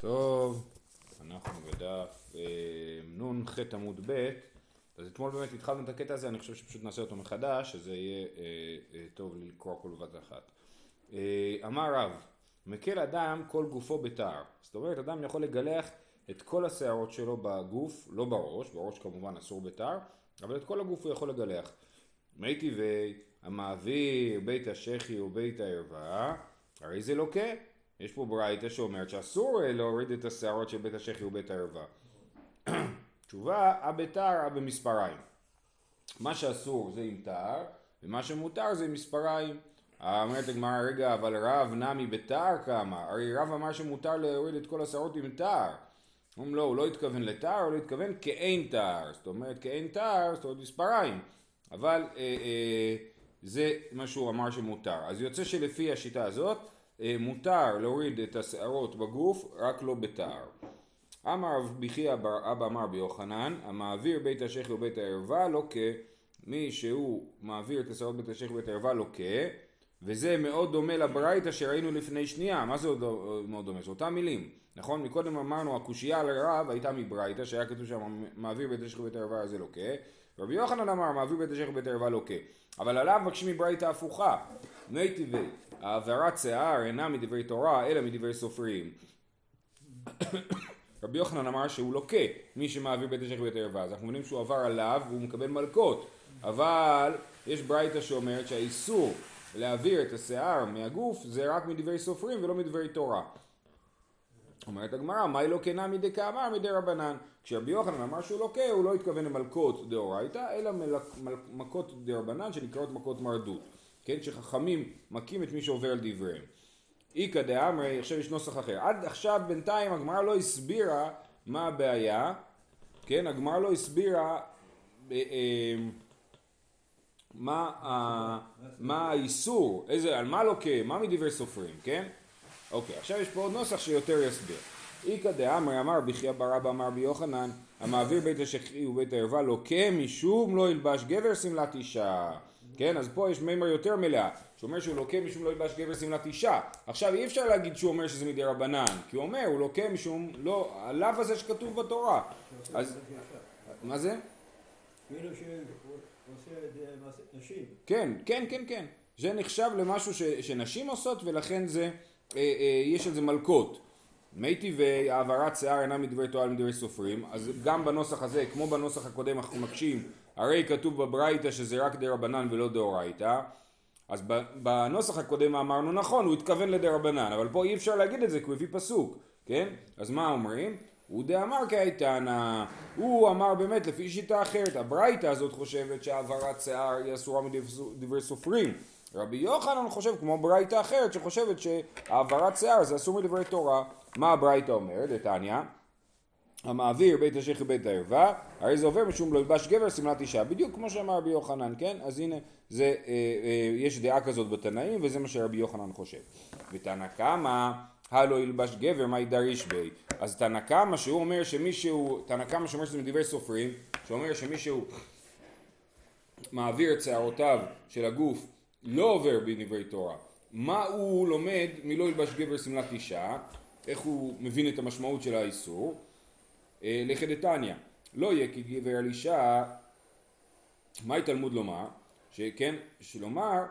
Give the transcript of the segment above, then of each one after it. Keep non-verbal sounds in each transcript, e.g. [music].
טוב, אנחנו בדף אה, נ"ח עמוד ב', אז אתמול באמת התחלנו את הקטע הזה, אני חושב שפשוט נעשה אותו מחדש, שזה יהיה אה, אה, טוב לקרוא כל בבת אחת. אה, אמר רב, מקל אדם כל גופו בתער, זאת אומרת אדם יכול לגלח את כל השערות שלו בגוף, לא בראש, בראש כמובן אסור בתער, אבל את כל הגוף הוא יכול לגלח. מי טבעי המעביר בית השחי ובית הערווה, הרי זה לוקה. יש פה ברייתא שאומרת שאסור להוריד את השערות של בית השחי ובית הערווה. [clears throat] תשובה, הבתר במספריים. מה שאסור זה עם תער, ומה שמותר זה עם מספריים. אומרת הגמרא, רגע, אבל רב נמי בתער כמה? הרי רב אמר שמותר להוריד את כל השערות עם תער. אומרים לא, הוא לא התכוון לתער, הוא לא התכוון כאין תער. זאת אומרת, כאין תער, זאת אומרת מספריים. אבל אה, אה, זה מה שהוא אמר שמותר. אז יוצא שלפי השיטה הזאת, אה, מותר להוריד את השערות בגוף, רק לא בתער. אמר רב ביחי אבא אמר ביוחנן, המעביר בית השחי ובית הערווה לוקה, מי שהוא מעביר את השערות בית השחי ובית הערווה לוקה, וזה מאוד דומה לברייתא שראינו לפני שנייה, מה זה מאוד דומה? זה אותם מילים, נכון? מקודם אמרנו הקושייה על הרב הייתה מברייתא שהיה כתוב שם מעביר בית השחי ובית הערווה זה לוקה, רבי יוחנן אמר מעביר בית השחי ובית הערווה לוקה, אבל עליו מבקשים מברייתא הפוכה, מי טבעי העברת שיער אינה מדברי תורה אלא מדברי סופרים. [coughs] רבי יוחנן אמר שהוא לוקה מי שמעביר בית השחי ובית הערווה אז אנחנו מבינים שהוא עבר עליו והוא מקבל מלקות אבל יש ברייתא שאומרת שהאיסור להעביר את השיער מהגוף זה רק מדברי סופרים ולא מדברי תורה. אומרת הגמרא, מהי לא כנה מדי כאמר מדי רבנן? כשרבי יוחנן אמר שהוא לוקה, הוא לא התכוון למלקות דאורייתא, אלא מכות דרבנן שנקראות מכות מרדות. כן, שחכמים מכים את מי שעובר על דבריהם. איכא דאמרי, עכשיו יש נוסח אחר. עד עכשיו בינתיים הגמרא לא הסבירה מה הבעיה, כן, הגמרא לא הסבירה אה, אה, מה, האיסור, על מה לוקה, מה מדברי סופרים, כן? אוקיי, עכשיו יש פה עוד נוסח שיותר יסביר. איכא דאמרי אמר בחייא ברבא אמר ביוחנן המעביר בית השחי ובית הערווה לוקה משום לא ילבש גבר שמלת אישה כן, אז פה יש מימר יותר מלאה, שאומר שהוא לוקה משום לא ילבש גבר שמלת אישה. עכשיו אי אפשר להגיד שהוא אומר שזה מדי רבנן, כי הוא אומר, הוא לוקה משום לא, הלאו הזה שכתוב בתורה. אז, מה זה? כאילו שהוא עושה את זה נשים. כן, כן, כן, כן. זה נחשב למשהו שנשים עושות ולכן זה, יש על זה מלקות. מי טבעי העברת שיער אינה מדברי תורה מדברי סופרים, אז גם בנוסח הזה, כמו בנוסח הקודם אנחנו מקשים. הרי כתוב בברייתא שזה רק דה רבנן ולא דאורייתא אז בנוסח הקודם אמרנו נכון הוא התכוון לדה רבנן אבל פה אי אפשר להגיד את זה כי הוא הביא פסוק כן? אז מה אומרים? הוא דאמר כאיתנא הוא אמר באמת לפי שיטה אחרת. הברייתא הזאת חושבת שהעברת שיער היא אסורה מדברי סופרים רבי יוחנן חושב כמו ברייתא אחרת שחושבת שהעברת שיער זה אסור מדברי תורה מה הברייתא אומרת דתניא המעביר בית השייך ובית הערווה, הרי זה עובר משום לא ילבש גבר שמלת אישה, בדיוק כמו שאמר רבי יוחנן, כן? אז הנה, זה, אה, אה, יש דעה כזאת בתנאים, וזה מה שרבי יוחנן חושב. ותנא קמא, הלא ילבש גבר, מה ידריש בי? אז תנא קמא, שהוא אומר שמישהו, תנא קמא שאומר שזה מדברי סופרים, שאומר שמישהו מעביר את שערותיו של הגוף, לא עובר בדברי תורה. מה הוא לומד מלא ילבש גבר שמלת אישה? איך הוא מבין את המשמעות של האיסור? אה, לכדתניא, לא יהיה כי גבר על אישה, מהי תלמוד לומר? שכן, שלומר,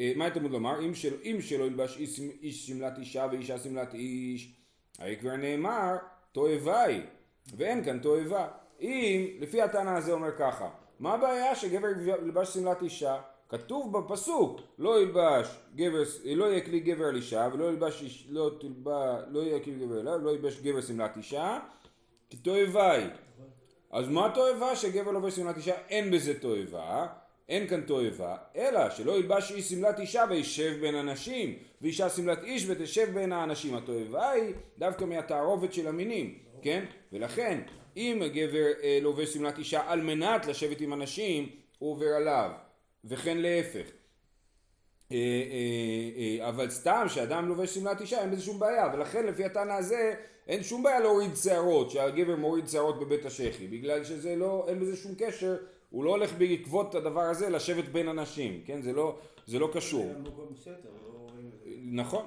אה, מהי תלמוד לומר? אם, של, אם שלא ילבש איש, איש שמלת אישה ואישה שמלת איש, הרי כבר נאמר תועבה היא, ואין כאן תועבה. אם, לפי הטענה הזה אומר ככה, מה הבעיה שגבר ילבש שמלת אישה? כתוב בפסוק לא ילבש גבר, לא יהיה כלי גבר על אישה ולא ילבש, איש, לא, תלבש, לא יהיה כלי גבר אליו, לא ילבש גבר שמלת אישה כי תועבה היא. אז מה תועבה שגבר לובש שמלת אישה? אין בזה תועבה, אין כאן תועבה, אלא שלא ילבש איש שמלת אישה וישב בין אנשים, ואישה שמלת איש ותשב בין האנשים. התועבה היא דווקא מהתערובת של המינים, כן? ולכן, אם הגבר אה, לובש שמלת אישה על מנת לשבת עם אנשים, הוא עובר עליו, וכן להפך. אה, אה, אה, אבל סתם שאדם לובש שמלת אישה אין בזה שום בעיה ולכן לפי הטענה הזה אין שום בעיה להוריד שערות שהגבר מוריד שערות בבית השחי בגלל שזה לא אין בזה שום קשר הוא לא הולך בעקבות הדבר הזה לשבת בין אנשים כן? זה לא זה לא קשור. נכון.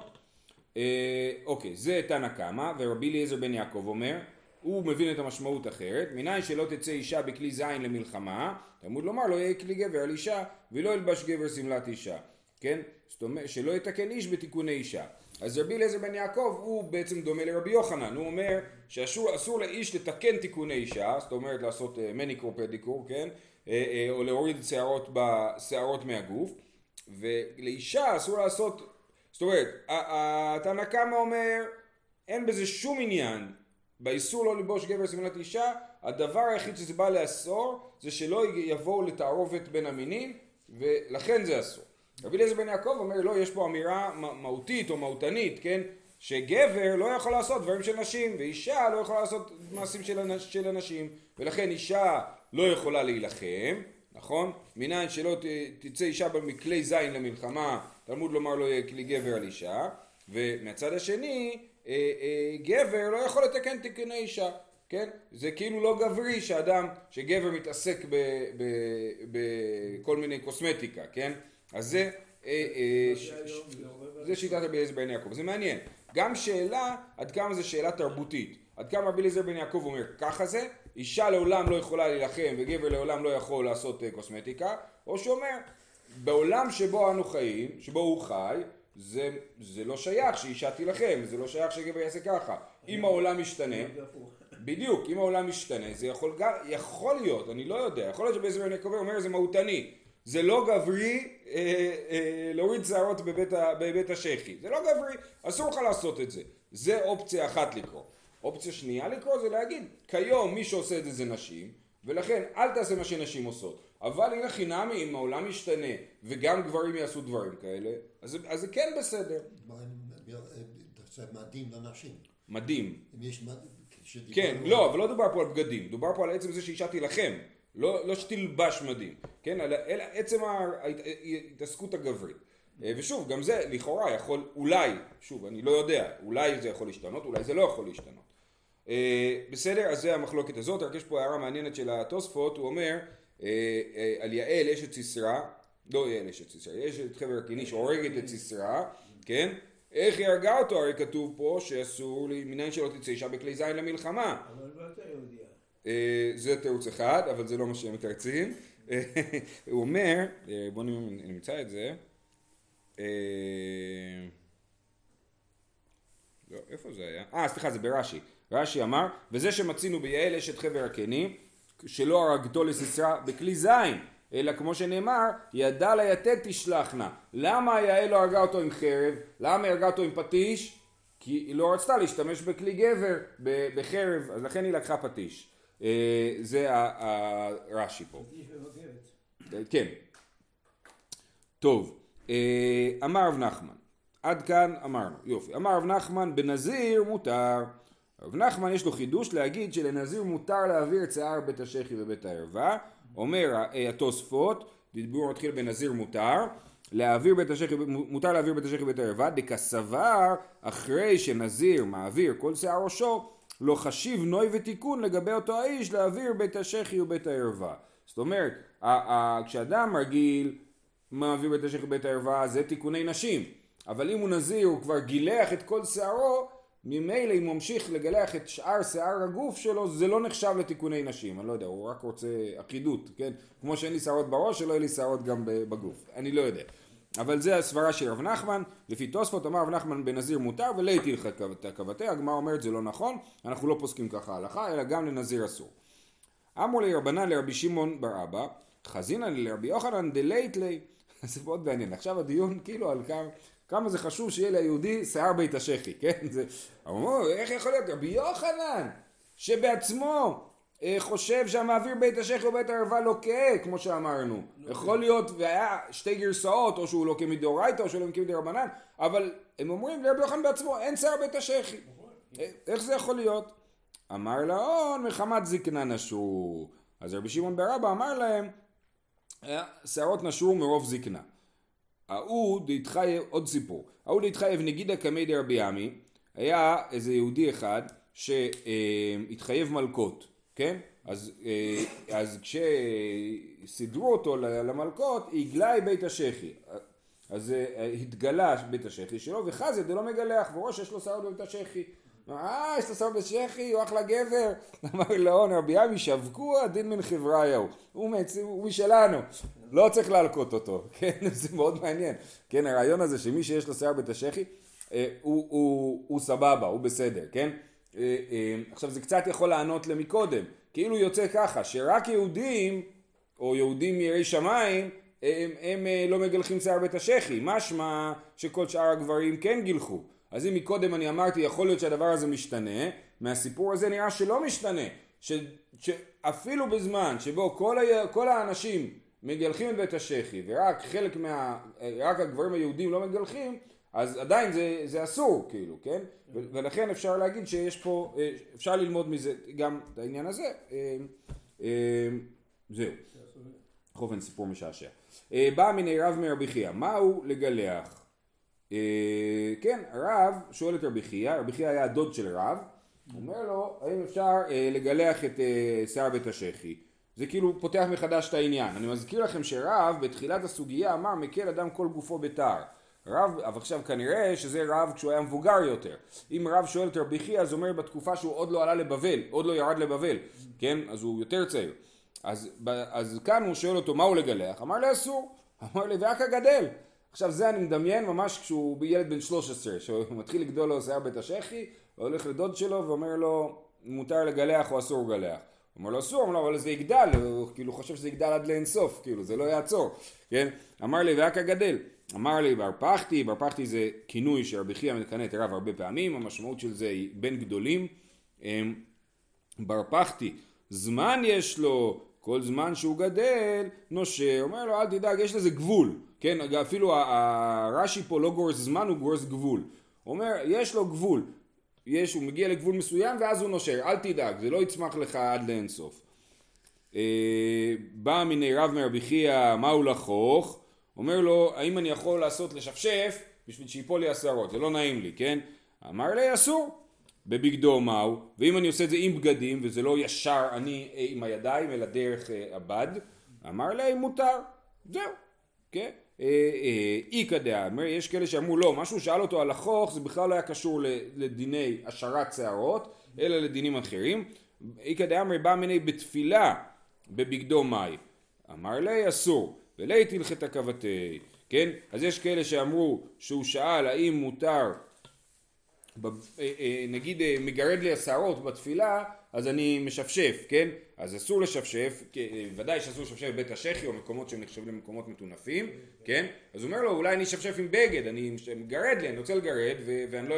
אה, אוקיי, זה תנא קמא, ורבי אליעזר בן יעקב אומר, הוא מבין את המשמעות אחרת, מניין שלא תצא אישה בכלי זין למלחמה, תלמוד לומר לא יהיה כלי גבר על אישה, ולא ילבש גבר שמלת אישה, כן? זאת אומרת, שלא יתקן איש בתיקוני אישה. אז רבי אליעזר בן יעקב הוא בעצם דומה לרבי יוחנן, הוא אומר שאסור לאיש לתקן תיקוני אישה, זאת אומרת לעשות מניקור פדיקור, כן? אה, אה, או להוריד שערות, שערות מהגוף, ולאישה אסור לעשות, זאת אומרת, התנא קמא אומר אין בזה שום עניין באיסור לא ללבוש גבר שמלת אישה, הדבר היחיד שזה בא לאסור זה שלא יבואו לתערובת בין המינים ולכן זה אסור. רבי אליעזר בן יעקב אומר לא יש פה אמירה מהותית או מהותנית כן שגבר לא יכול לעשות דברים של נשים ואישה לא יכולה לעשות מעשים של אנשים ולכן אישה לא יכולה להילחם נכון? מניין שלא תצא אישה מכלי זין למלחמה תלמוד לומר לא יהיה כלי גבר על אישה ומהצד השני גבר לא יכול לתקן תיקוני אישה כן? זה כאילו לא גברי שאדם, שגבר מתעסק בכל מיני קוסמטיקה, כן? אז זה, אה, זה שיטת רבי אליעזר בן יעקב, זה מעניין. גם שאלה, עד כמה זה שאלה תרבותית. עד כמה רבי אליעזר בן יעקב אומר, ככה זה, אישה לעולם לא יכולה להילחם וגבר לעולם לא יכול לעשות קוסמטיקה, או שאומר, בעולם שבו אנו חיים, שבו הוא חי, זה, זה לא שייך שאישה תילחם, זה לא שייך שגבר יעשה ככה. אם העולם משתנה, [laughs] בדיוק, אם העולם משתנה, זה יכול, יכול להיות, אני לא יודע, יכול להיות שבעזר בן יעקב אומר זה מהותני, זה לא גברי אה, אה, להוריד שערות בבית, בבית השחי, זה לא גברי, אסור לך לעשות את זה, זה אופציה אחת לקרוא. אופציה שנייה לקרוא זה להגיד, כיום מי שעושה את זה זה נשים, ולכן אל תעשה מה שנשים עושות. אבל הנה חינמי, אם העולם משתנה וגם גברים יעשו דברים כאלה, אז, אז זה כן בסדר. מה מדים לנשים? מדים. אם יש מד... כן, לא, אבל לא דובר פה על בגדים, דובר פה על עצם זה שאישה תילחם, לא, לא שתלבש מדים, כן, אלא עצם ההתעסקות הגברית. אה, ושוב, גם זה לכאורה יכול, אולי, שוב, אני לא יודע, אולי זה יכול להשתנות, אולי זה לא יכול להשתנות. אה, בסדר, אז זה המחלוקת הזאת, רק יש פה הערה מעניינת של התוספות, הוא אומר אה, על יעל אשת סיסרא, לא יעל אשת סיסרא, אשת חבר הקיני שהורגת את סיסרא, כן? איך היא הרגה אותו? הרי כתוב פה שאסור מניין שלא תצא אישה בכלי זין למלחמה. אבל לא אתה יהודייה. זה תירוץ אחד, אבל זה לא מה שהם מתרצים. הוא אומר, בואו נמצא את זה. אה, לא, איפה זה היה? אה, סליחה, זה ברש"י. רש"י אמר, וזה שמצינו ביעל אשת חבר הקני, שלא הרגתו לסיסרא בכלי זין, אלא כמו שנאמר, ידע ליתד תשלחנה. למה יעל לא הרגה אותו עם חרב? למה היא הרגה אותו עם פטיש? כי היא לא רצתה להשתמש בכלי גבר, בחרב, אז לכן היא לקחה פטיש. אה, זה הרש"י פה. כן. טוב. אה, אמר רב נחמן, עד כאן אמרנו, יופי, אמר רב נחמן בנזיר מותר, רב נחמן יש לו חידוש להגיד שלנזיר מותר להעביר את שיער בית השחי ובית הערווה, אומר התוספות, דיבור מתחיל בנזיר מותר, להעביר בית השחי, מותר להעביר בית השחי ובית הערווה, דכסבר אחרי שנזיר מעביר כל שיער ראשו, לא חשיב נוי ותיקון לגבי אותו האיש להעביר בית השחי ובית הערווה. זאת אומרת, כשאדם רגיל מעביר בית השחי ובית הערווה זה תיקוני נשים אבל אם הוא נזיר הוא כבר גילח את כל שערו ממילא אם הוא ממשיך לגלח את שאר שיער הגוף שלו זה לא נחשב לתיקוני נשים. אני לא יודע הוא רק רוצה אחידות כן? כמו שאין לי שערות בראש שלא יהיה לי שערות גם בגוף. אני לא יודע. אבל זה הסברה של רב נחמן. לפי תוספות אמר רב נחמן בנזיר מותר ולא הטיל כבתי הגמרא אומרת זה לא נכון אנחנו לא פוסקים ככה הלכה אלא גם לנזיר אסור. אמרו לי רבנן לרבי שמעון בר אבא חזינן לרבי יוחנן דלית לי. [laughs] זה מאוד מעניין. עכשיו הדיון כאילו על כמה, כמה זה חשוב שיהיה ליהודי שיער בית השחי, [laughs] כן? זה, אמרו, איך יכול להיות? רבי יוחנן, שבעצמו אה, חושב שהמעביר בית השחי ובית הערווה לוקה, כמו שאמרנו. יכול להיות, והיה שתי גרסאות, או שהוא לוקה מדאורייתא, או שהוא לוקה מדרבנן, אבל הם אומרים לרבי יוחנן בעצמו, אין שיער בית השחי. אה, איך זה יכול להיות? אמר להון, מחמת זקנה נשרו. אז רבי שמעון בר אבא אמר להם, שערות נשרו מרוב זקנה. ההוא דהתחייב, עוד סיפור, ההוא דהתחייב נגידה קמי דרבי עמי, היה איזה יהודי אחד שהתחייב מלקות, כן? אז, אה, אז כשסידרו אותו למלקות, הגלה בית השחי. אז אה, התגלה בית השחי שלו, וחזי דלא מגלח, וראש יש לו שערות בבית השחי. אה, יש לו שערות בבית השחי, הוא אחלה גבר. [laughs] אמר לאון רבי עמי, שבקו הדין מן חבריהו. הוא משלנו, לא צריך להלקות אותו. [laughs] כן, זה מאוד מעניין. כן, הרעיון הזה שמי שיש לו שיער בית השחי, אה, הוא, הוא, הוא סבבה, הוא בסדר, כן? אה, אה, עכשיו זה קצת יכול לענות למקודם, כאילו יוצא ככה, שרק יהודים, או יהודים יראי שמיים, הם, הם לא מגלחים שיער בית השחי, משמע שכל שאר הגברים כן גילחו. אז אם מקודם אני אמרתי יכול להיות שהדבר הזה משתנה, מהסיפור הזה נראה שלא משתנה, ש, שאפילו בזמן שבו כל, ה, כל האנשים מגלחים את בית השחי ורק חלק מה... רק הגברים היהודים לא מגלחים, אז עדיין זה, זה אסור כאילו, כן? ולכן אפשר להגיד שיש פה, אה, אפשר ללמוד מזה גם את העניין הזה. אה, אה, זהו. בכל אופן סיפור משעשע. בא מיני רב מרבי חייא, מהו לגלח? כן, הרב שואל את רבי חייא, רבי חייא היה הדוד של רב, אומר לו, האם אפשר לגלח את שיער בית השחי? זה כאילו פותח מחדש את העניין. אני מזכיר לכם שרב בתחילת הסוגיה אמר מקל אדם כל גופו בתער. רב, אבל עכשיו כנראה שזה רב כשהוא היה מבוגר יותר. אם רב שואל את רבי חייא, אז אומר בתקופה שהוא עוד לא עלה לבבל, עוד לא ירד לבבל, כן? אז הוא יותר צעיר. אז, אז כאן הוא שואל אותו, מהו לגלח? אמר לי אסור. אמר לי, ואק הגדל. עכשיו זה אני מדמיין ממש כשהוא ילד בן 13, שהוא מתחיל לגדול לו שיער בית השחי, הוא הולך לדוד שלו ואומר לו, מותר לגלח או אסור לגלח. אומר לו אסור, אמר לו אבל זה יגדל, הוא כאילו חושב שזה יגדל עד לאינסוף, כאילו זה לא יעצור, כן? אמר לי ואק הגדל, אמר לי בר פחתי, בר פחתי זה כינוי שרבי חייא מכנה את הרב הרבה פעמים, המשמעות של זה היא בן גדולים, אמ, בר פחתי, זמן יש לו, כל זמן שהוא גדל, נושר, אומר לו אל תדאג, יש לזה גבול, כן, אפילו הרש"י פה לא גורס זמן, הוא גורס גבול, אומר, יש לו גבול, יש, הוא מגיע לגבול מסוים ואז הוא נושר, אל תדאג, זה לא יצמח לך עד לאינסוף. אה, בא מיני רב מרבי חייא, מהו לחוך? אומר לו, האם אני יכול לעשות לשפשף בשביל שיפול לי השערות? זה לא נעים לי, כן? אמר לי, אסור. בבגדו מהו? ואם אני עושה את זה עם בגדים, וזה לא ישר אני אה, עם הידיים, אלא דרך אה, הבד, אמר לי, מותר. זהו, כן? אה, אה, איכא דעה, אומר, יש כאלה שאמרו לא, מה שהוא שאל אותו על החוך זה בכלל לא היה קשור לדיני השערת שערות, אלא לדינים אחרים. איכא דאמרי בא מיני בתפילה בבגדו מאי. אמר לי אסור, ולי תלכת כבתי, כן? אז יש כאלה שאמרו שהוא שאל האם מותר, אה, נגיד מגרד לי השערות בתפילה, אז אני משפשף, כן? אז אסור לשפשף, אה, ודאי שאסור לשפשף בבית השחי או מקומות שהם נחשבים למקומות מטונפים, כן? אז הוא אומר לו אולי אני אשפשף עם בגד, אני מגרד לי, אני רוצה לגרד ו- ואני לא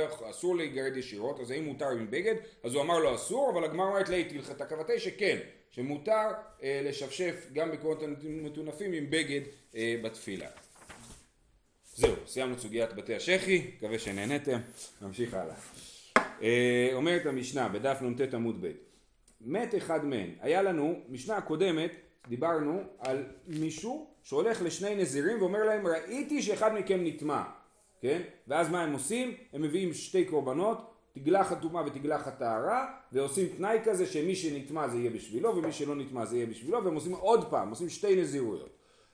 להיגרד ישירות, אז האם מותר עם בגד? אז הוא אמר לו אסור, אבל הגמרא אומרת לי תלכת כבתי שכן, שמותר אה, לשפשף גם במקומות מטונפים עם בגד אה, בתפילה. זהו, סיימנו את סוגיית בתי השחי, מקווה שנהנתם, נמשיך הלאה. אה, אומרת המשנה בדף נ"ט עמוד ב' מת אחד מהן, היה לנו, משנה הקודמת דיברנו על מישהו שהולך לשני נזירים ואומר להם ראיתי שאחד מכם נטמע, כן? ואז מה הם עושים? הם מביאים שתי קורבנות, תגלח הטומאה ותגלח הטהרה ועושים תנאי כזה שמי שנטמע זה יהיה בשבילו ומי שלא נטמע זה יהיה בשבילו והם עושים עוד פעם, עושים שתי נזירויות.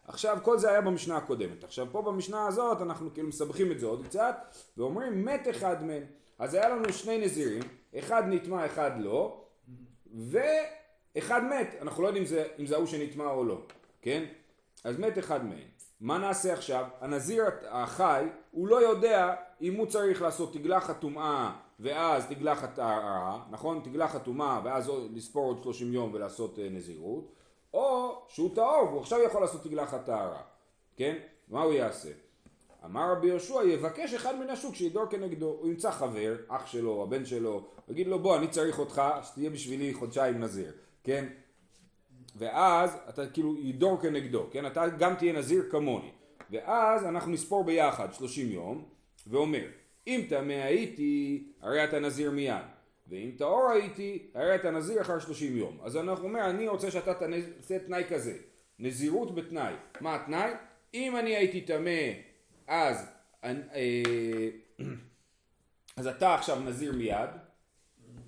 עכשיו כל זה היה במשנה הקודמת, עכשיו פה במשנה הזאת אנחנו כאילו מסבכים את זה עוד קצת ואומרים מת אחד מהם, אז היה לנו שני נזירים, אחד נטמע אחד לא ואחד מת, אנחנו לא יודעים אם זה ההוא שנטמע או לא, כן? אז מת אחד מהם. מה נעשה עכשיו? הנזיר החי, הוא לא יודע אם הוא צריך לעשות תגלח הטומאה ואז תגלח הטהרה, נכון? תגלח הטומאה ואז לספור עוד 30 יום ולעשות אה, נזירות, או שהוא טהור והוא עכשיו יכול לעשות תגלח הטהרה, כן? מה הוא יעשה? אמר רבי יהושע, יבקש אחד מן השוק שידור כנגדו, הוא ימצא חבר, אח שלו, הבן שלו, יגיד לו בוא אני צריך אותך שתהיה בשבילי חודשיים נזיר, כן? ואז אתה כאילו ידור כנגדו, כן? אתה גם תהיה נזיר כמוני. ואז אנחנו נספור ביחד 30 יום, ואומר, אם טמא הייתי, הרי אתה נזיר מיד. ואם טהור הייתי, הרי אתה נזיר אחר 30 יום. אז אנחנו אומר, אני רוצה שאתה תעשה תנאי כזה, נזירות בתנאי. מה התנאי? אם אני הייתי טמא, אז, אה, [clears throat] אז אתה עכשיו נזיר מיד,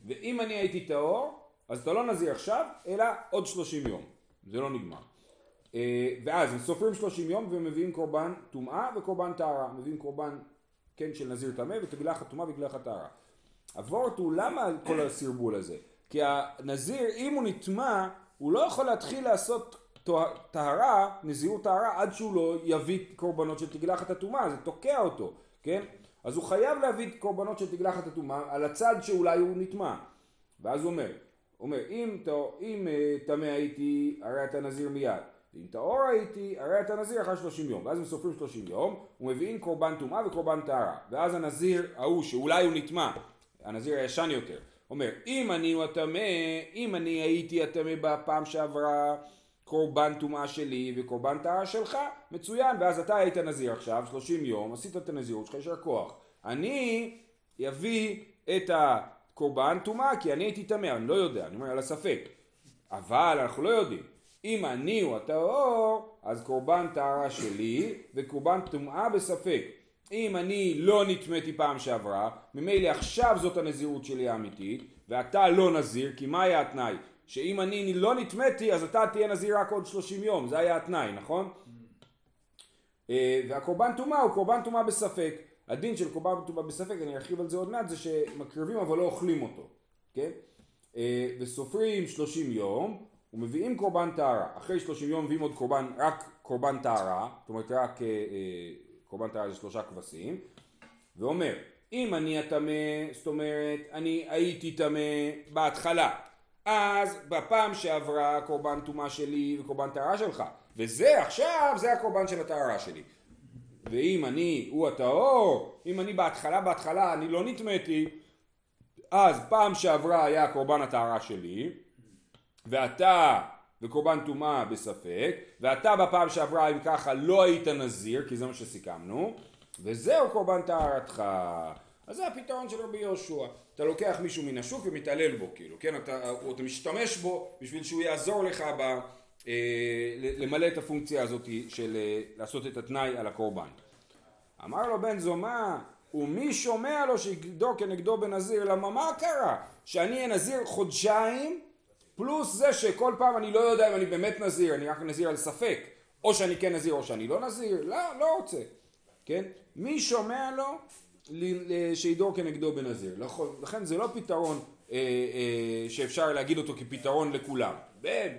ואם אני הייתי טהור, אז אתה לא נזיר עכשיו, אלא עוד 30 יום. זה לא נגמר. אה, ואז הם סופרים 30 יום ומביאים קורבן טומאה וקורבן טהרה, מביאים קורבן כן של נזיר טמא ותגלחת טומאה ותגלחת טהרה. הוורט הוא למה כל הסרבול הזה? כי הנזיר אם הוא נטמע הוא לא יכול להתחיל לעשות טהרה, נזירות טהרה עד שהוא לא יביא קורבנות של תגלחת הטומאה, זה תוקע אותו, כן? אז הוא חייב להביא קורבנות של תגלחת הטומאה על הצד שאולי הוא נטמע. ואז הוא אומר, אומר אם, אם אה, טמא הייתי הרי אתה נזיר מיד ואם טהור הייתי הרי אתה נזיר אחרי שלושים יום ואז הם סופרים שלושים יום ומביאים קורבן טומאה וקורבן טהרה ואז הנזיר ההוא שאולי הוא נטמע הנזיר הישן יותר אומר אם אני הוא הטמא אם אני הייתי הטמא בפעם שעברה קורבן טומאה שלי וקורבן טהרה שלך מצוין ואז אתה היית נזיר עכשיו שלושים יום עשית את הנזירות שלך יישר כוח אני אביא את ה... קורבן טומאה כי אני הייתי טמא, אני לא יודע, אני אומר על הספק. אבל אנחנו לא יודעים. אם אני הוא הטהור, אז קורבן טהרה שלי וקורבן טומאה בספק. אם אני לא נטמאתי פעם שעברה, ממילא עכשיו זאת הנזירות שלי האמיתית, ואתה לא נזיר, כי מה היה התנאי? שאם אני לא נטמאתי, אז אתה תהיה נזיר רק עוד 30 יום, זה היה התנאי, נכון? אה, והקורבן טומאה הוא קורבן טומאה בספק. הדין של קורבן טומאה בספק, אני ארחיב על זה עוד מעט, זה שמקריבים אבל לא אוכלים אותו, כן? אה, וסופרים שלושים יום ומביאים קורבן טהרה. אחרי שלושים יום מביאים עוד קורבן, רק קורבן טהרה, זאת אומרת רק אה, קורבן טהרה זה שלושה כבשים, ואומר, אם אני הטמא, זאת אומרת, אני הייתי טמא בהתחלה, אז בפעם שעברה קורבן טומאה שלי וקורבן טהרה שלך, וזה עכשיו, זה הקורבן של הטהרה שלי. ואם אני הוא הטהור, אם אני בהתחלה בהתחלה אני לא נטמאתי, אז פעם שעברה היה קורבן הטהרה שלי, ואתה וקורבן טומאה בספק, ואתה בפעם שעברה אם ככה לא היית נזיר, כי זה מה שסיכמנו, וזהו קורבן טהרתך. אז זה הפתרון של רבי יהושע. אתה לוקח מישהו מן השוק ומתעלל בו, כאילו, כן? אתה, אתה משתמש בו בשביל שהוא יעזור לך ב... אה, למלא את הפונקציה הזאת של אה, לעשות את התנאי על הקורבן. אמר לו בן זומא, ומי שומע לו שיגדו כנגדו בנזיר? למה מה קרה? שאני אהיה נזיר חודשיים, פלוס זה שכל פעם אני לא יודע אם אני באמת נזיר, אני רק נזיר על ספק, או שאני כן נזיר או שאני לא נזיר, לא, לא רוצה, כן? מי שומע לו שידור כנגדו בנזיר? לכן זה לא פתרון אה, אה, שאפשר להגיד אותו כפתרון לכולם.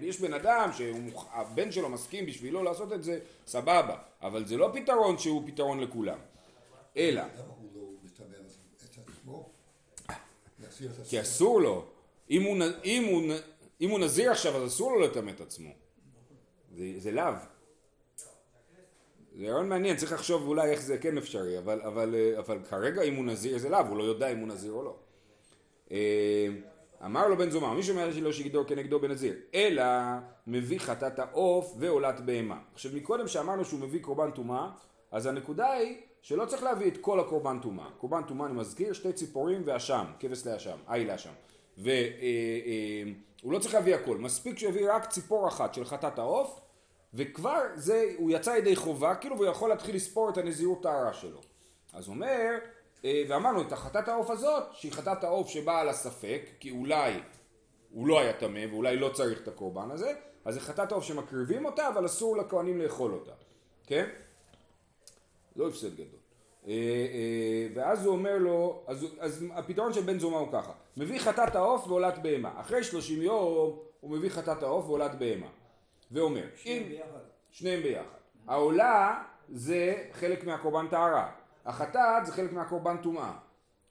יש בן אדם שהבן שלו מסכים בשבילו לעשות את זה, סבבה, אבל זה לא פתרון שהוא פתרון לכולם. אלא... לא? כי אסור לו. אם הוא, אם, הוא, אם הוא נזיר עכשיו אז אסור לו לטמא את עצמו. זה, זה לאו. זה רעיון מעניין, צריך לחשוב אולי איך זה כן אפשרי, אבל, אבל, אבל כרגע אם הוא נזיר זה לאו, הוא לא יודע אם הוא נזיר או לא. אה, אמר לו בן זומא, מי שאומר שלא שיגדור כנגדו בנזיר, אלא מביא חטאת העוף ועולת בהמה. עכשיו מקודם שאמרנו שהוא מביא קורבן טומאה, אז הנקודה היא שלא צריך להביא את כל הקורבן טומאה. קורבן טומאה אני מזכיר, שתי ציפורים ואשם, כבש לאשם, עי לאשם. והוא אה, אה, לא צריך להביא הכל, מספיק שהוא יביא רק ציפור אחת של חטאת העוף, וכבר זה, הוא יצא ידי חובה, כאילו והוא יכול להתחיל לספור את הנזירות טהרה שלו. אז הוא אומר, אה, ואמרנו את החטאת העוף הזאת, שהיא חטאת העוף שבאה על הספק, כי אולי הוא לא היה טמא ואולי לא צריך את הקורבן הזה, אז זה חטאת העוף שמקריבים אותה, אבל אסור לכהנים לאכול אותה, כן? לא הפסד גדול. אה, אה, ואז הוא אומר לו, אז, אז הפתרון של בן זומא הוא ככה, מביא חטאת העוף ועולת בהמה, אחרי שלושים יום הוא מביא חטאת העוף ועולת בהמה, ואומר, שניהם ביחד. שניהם ביחד, העולה זה חלק מהקורבן טהרה, החטאת זה חלק מהקורבן טומאה,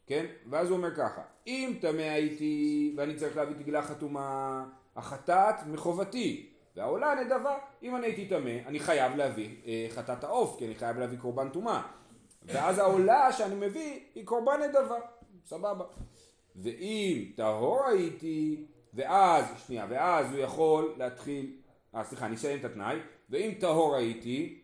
כן? ואז הוא אומר ככה, אם טמא הייתי ואני צריך להביא תגלה חתומה, החטאת מחובתי, והעולה נדבה, אם אני הייתי טמא, אני חייב להביא אה, חטאת העוף, כי אני חייב להביא קורבן טומאה. ואז העולה שאני מביא היא קורבן נדבה, סבבה. ואם טהור הייתי, ואז, שנייה, ואז הוא יכול להתחיל, אה סליחה, אני אסיים את התנאי, ואם טהור הייתי,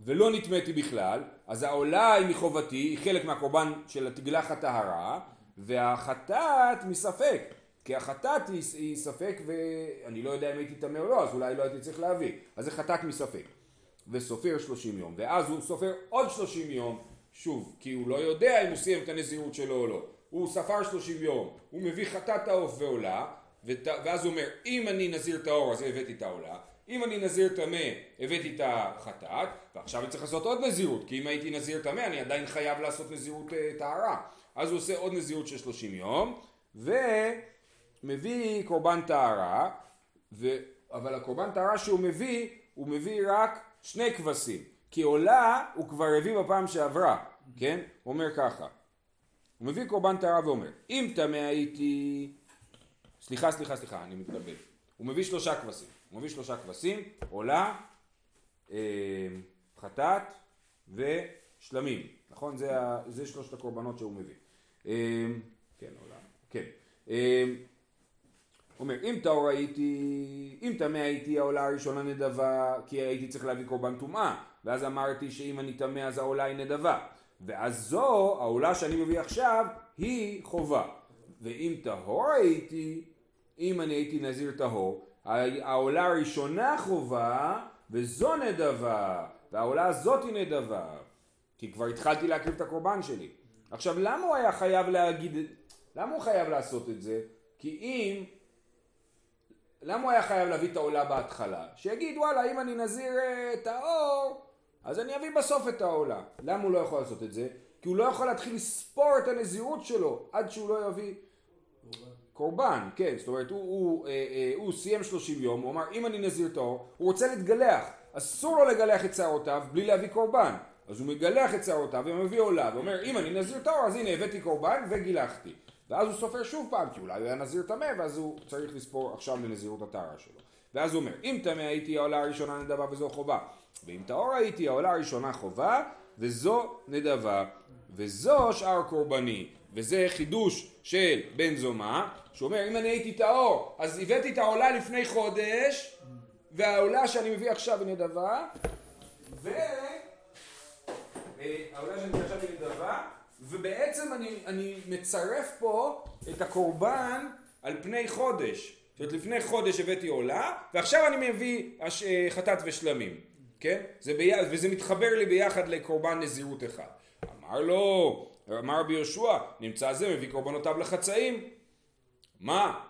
ולא נטמאתי בכלל, אז העולה היא מחובתי, היא חלק מהקורבן של התגלח הטהרה, והחטאת מספק. כי החטאת היא, היא ספק ואני לא יודע אם הייתי טמא או לא, אז אולי לא הייתי צריך להביא. אז זה חטאת מספק. וסופר שלושים יום, ואז הוא סופר עוד שלושים יום, שוב, כי הוא לא יודע אם הוא סיים את הנזירות שלו או לא. הוא ספר שלושים יום, הוא מביא חטאת העוף ועולה, ואז הוא אומר, אם אני נזיר טהור אז הבאתי את העולה, אם אני נזיר טמא, הבאתי את החטאת, ועכשיו אני צריך לעשות עוד נזירות, כי אם הייתי נזיר טמא, אני עדיין חייב לעשות נזירות אה, טהרה. אז הוא עושה עוד נזירות של 30 יום, ומביא קורבן טהרה, ו... אבל הקורבן טהרה שהוא מביא, הוא מביא רק שני כבשים. כי עולה הוא כבר הביא בפעם שעברה, כן? הוא אומר ככה. הוא מביא קורבן טהרה ואומר, אם טמא הייתי... סליחה, סליחה, סליחה, אני מתבלבל. הוא מביא שלושה כבשים. הוא מביא שלושה כבשים, עולה, אה, חטאת ושלמים. נכון? זה, זה שלושת הקורבנות שהוא מביא. אה, כן, עולה. כן. אה, אומר, אם טהור הייתי, אם טמא הייתי העולה הראשונה נדבה, כי הייתי צריך להביא קורבן טומאה, ואז אמרתי שאם אני טמא אז העולה היא נדבה, ואז זו, העולה שאני מביא עכשיו, היא חובה. ואם טהור הייתי, אם אני הייתי נזיר טהור, העולה הראשונה חובה, וזו נדבה, והעולה הזאת היא נדבה. כי כבר התחלתי להקריב את הקורבן שלי. עכשיו, למה הוא היה חייב להגיד, למה הוא חייב לעשות את זה? כי אם למה הוא היה חייב להביא את העולה בהתחלה? שיגיד וואלה אם אני נזיר אה, את האור אז אני אביא בסוף את העולה. למה הוא לא יכול לעשות את זה? כי הוא לא יכול להתחיל לספור את הנזירות שלו עד שהוא לא יביא קורבן, כן, זאת אומרת הוא, הוא, אה, אה, הוא סיים 30 יום, הוא אמר אם אני נזיר טהור, הוא רוצה להתגלח, אסור לו לגלח את שערותיו בלי להביא קורבן, אז הוא מגלח את שערותיו ומביא עולה ואומר אם אני נזיר טהור אז הנה הבאתי קורבן וגילחתי. ואז הוא סופר שוב פעם כי אולי הוא היה נזיר טמא ואז הוא צריך לספור עכשיו לנזירות הטהרה שלו. ואז הוא אומר אם טמא הייתי העולה הראשונה נדבה וזו חובה. ואם טהור הייתי העולה הראשונה חובה וזו נדבה. וזו שאר קורבני. וזה חידוש של בן זומא שאומר אם אני הייתי טהור אז הבאתי את העולה לפני חודש והעולה שאני מביא עכשיו היא נדבה ו... אה, שאני מביא עכשיו היא נדבה ובעצם אני, אני מצרף פה את הקורבן על פני חודש זאת אומרת לפני חודש הבאתי עולה ועכשיו אני מביא הש- אה, חטאת ושלמים כן? זה בי... וזה מתחבר לי ביחד לקורבן נזירות אחד אמר לו, אמר רבי יהושע, נמצא זה מביא קורבנותיו לחצאים. מה?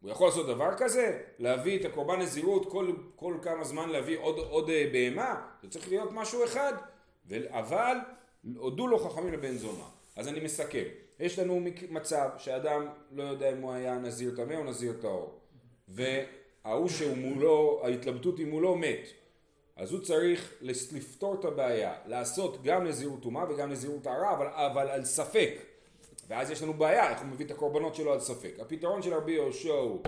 הוא יכול לעשות דבר כזה? להביא את הקורבן נזירות כל, כל כמה זמן להביא עוד, עוד אה, בהמה? זה צריך להיות משהו אחד. אבל הודו לו חכמים לבן זומא. אז אני מסכם. יש לנו מצב שאדם לא יודע אם הוא היה נזיר טמא או נזיר טהור. וההוא שהוא מולו, ההתלבטות היא מולו מת. אז הוא צריך לפתור את הבעיה, לעשות גם נזירות טומאה וגם נזירות טהרה, אבל, אבל על ספק. ואז יש לנו בעיה, איך הוא מביא את הקורבנות שלו על ספק. הפתרון של רבי יהושע הוא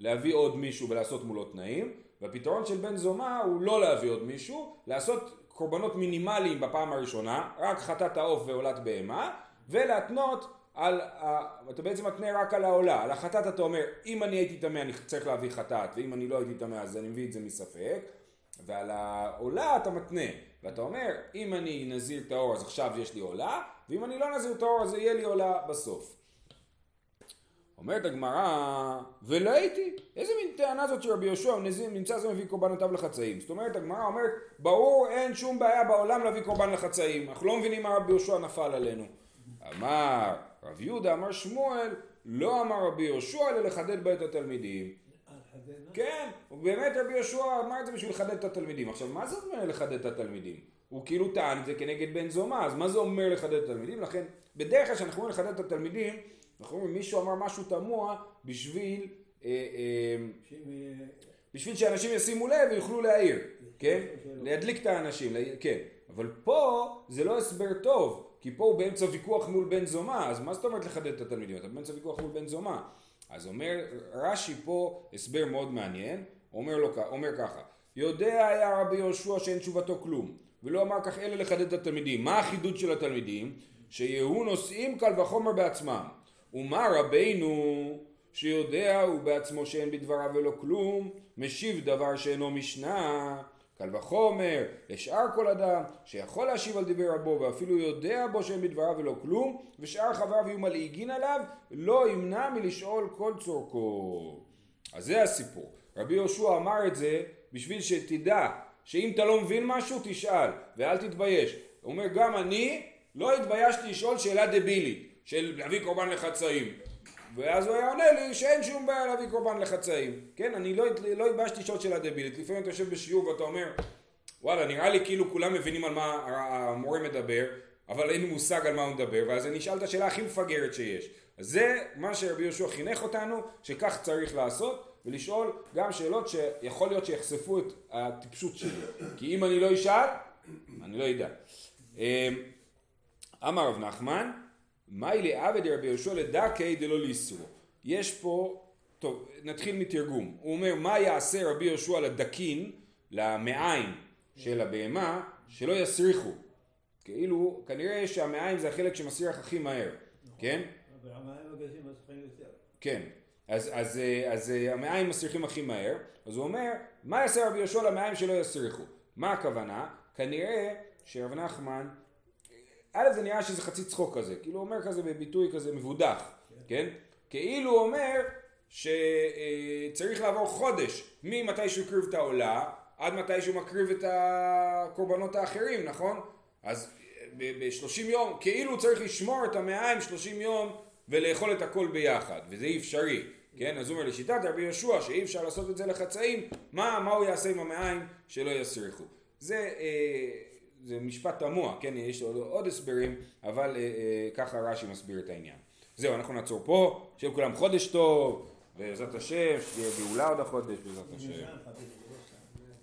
להביא עוד מישהו ולעשות מולו תנאים, והפתרון של בן זומא הוא לא להביא עוד מישהו, לעשות קורבנות מינימליים בפעם הראשונה, רק חטאת העוף ועולת בהמה, ולהתנות על, ה... אתה בעצם מתנה רק על העולה, על החטאת אתה אומר, אם אני הייתי טמא אני צריך להביא חטאת, ואם אני לא הייתי טמא אז אני מביא את זה מספק, ועל העולה אתה מתנה, ואתה אומר, אם אני נזיר טהור אז עכשיו יש לי עולה, ואם אני לא נזיר טהור אז יהיה לי עולה בסוף. אומרת הגמרא, ולא הייתי, איזה מין טענה זאת שרבי יהושע נמצא זה מביא קורבנותיו לחצאים. זאת אומרת הגמרא אומרת, ברור אין שום בעיה בעולם להביא קורבן לחצאים, אנחנו לא מבינים מה רבי יהושע נפל עלינו. אמר רב יהודה, אמר שמואל, לא אמר רבי יהושע אלא לחדד בה את התלמידים. כן, ובאמת רבי יהושע אמר את זה בשביל לחדד את התלמידים. עכשיו, מה זה אומר לחדד את התלמידים? הוא כאילו טען את זה כנגד בן זומא, אז מה זה אומר לחדד את התלמידים? לכן, בדרך כלל כשאנחנו אומרים לחדד את התלמידים, אנחנו אומרים מישהו אמר משהו תמוה בשביל, אה, אה, בשביל שאנשים ישימו לב ויוכלו להעיר, כן? להדליק את האנשים, כן. אבל פה זה לא הסבר טוב, כי פה הוא באמצע ויכוח מול בן זומא, אז מה זאת אומרת לחדד את התלמידים? אתה באמצע ויכוח מול בן זומא. אז אומר רש"י פה הסבר מאוד מעניין, אומר, לו, אומר ככה, יודע היה רבי יהושע שאין תשובתו כלום, ולא אמר כך אלא לחדד את התלמידים. מה החידוד של התלמידים? שיהיו נושאים קל וחומר בעצמם. ומה רבינו שיודע הוא בעצמו שאין בדבריו ולא כלום, משיב דבר שאינו משנה. קל וחומר לשאר כל אדם שיכול להשיב על דברי רבו ואפילו יודע בו שאין בדבריו ולא כלום ושאר חבריו יהיו מלעיגין עליו לא ימנע מלשאול כל צורכו. אז זה הסיפור. רבי יהושע אמר את זה בשביל שתדע שאם אתה לא מבין משהו תשאל ואל תתבייש. הוא אומר גם אני לא התביישתי לשאול שאלה דבילית של להביא קורבן לחצאים ואז הוא היה עונה לי שאין שום בעיה להביא קורבן לחצאים. כן, אני לא, לא שעות שאלה דבילית. לפעמים אתה יושב בשיעור ואתה אומר, וואלה, נראה לי כאילו כולם מבינים על מה המורה מדבר, אבל אין לי מושג על מה הוא מדבר, ואז אני אשאל את השאלה הכי מפגרת שיש. אז זה מה שרבי יהושע חינך אותנו, שכך צריך לעשות, ולשאול גם שאלות שיכול להיות שיחשפו את הטיפשות שלי. כי אם אני לא אשאל, אני לא אדע. אמ, אמר רב נחמן, מאי לעבד רבי יהושע לדכי דלא ליסרו. יש פה, טוב, נתחיל מתרגום. הוא אומר, מה יעשה רבי יהושע לדקין, למעיים של הבהמה, שלא יסריחו. כאילו, כנראה שהמעיים זה החלק שמסריח הכי מהר, כן? מסריחים יותר. כן. אז, אז, אה, אז אה, המעיים מסריחים הכי מהר, אז הוא אומר, מה יעשה רבי יהושע למעיים שלא יסריחו? מה הכוונה? כנראה שרב נחמן, א' זה נראה שזה חצי צחוק כזה, כאילו הוא אומר כזה בביטוי כזה מבודח, כן? כאילו הוא אומר שצריך לעבור חודש ממתי שהוא הקריב את העולה עד מתי שהוא מקריב את הקורבנות האחרים, נכון? אז ב-30 יום, כאילו הוא צריך לשמור את המעיים 30 יום ולאכול את הכל ביחד, וזה אי אפשרי, כן? אז הוא אומר לשיטת רבי יהושע שאי אפשר לעשות את זה לחצאים, מה, מה הוא יעשה עם המעיים שלא יסריחו? זה, אה, זה משפט תמוה, כן? יש עוד, עוד הסברים, אבל אה, אה, ככה רש"י מסביר את העניין. זהו, אנחנו נעצור פה, שיהיה לכולם חודש טוב, בעזרת השם, שתהיה גאולה עוד החודש, בעזרת השם.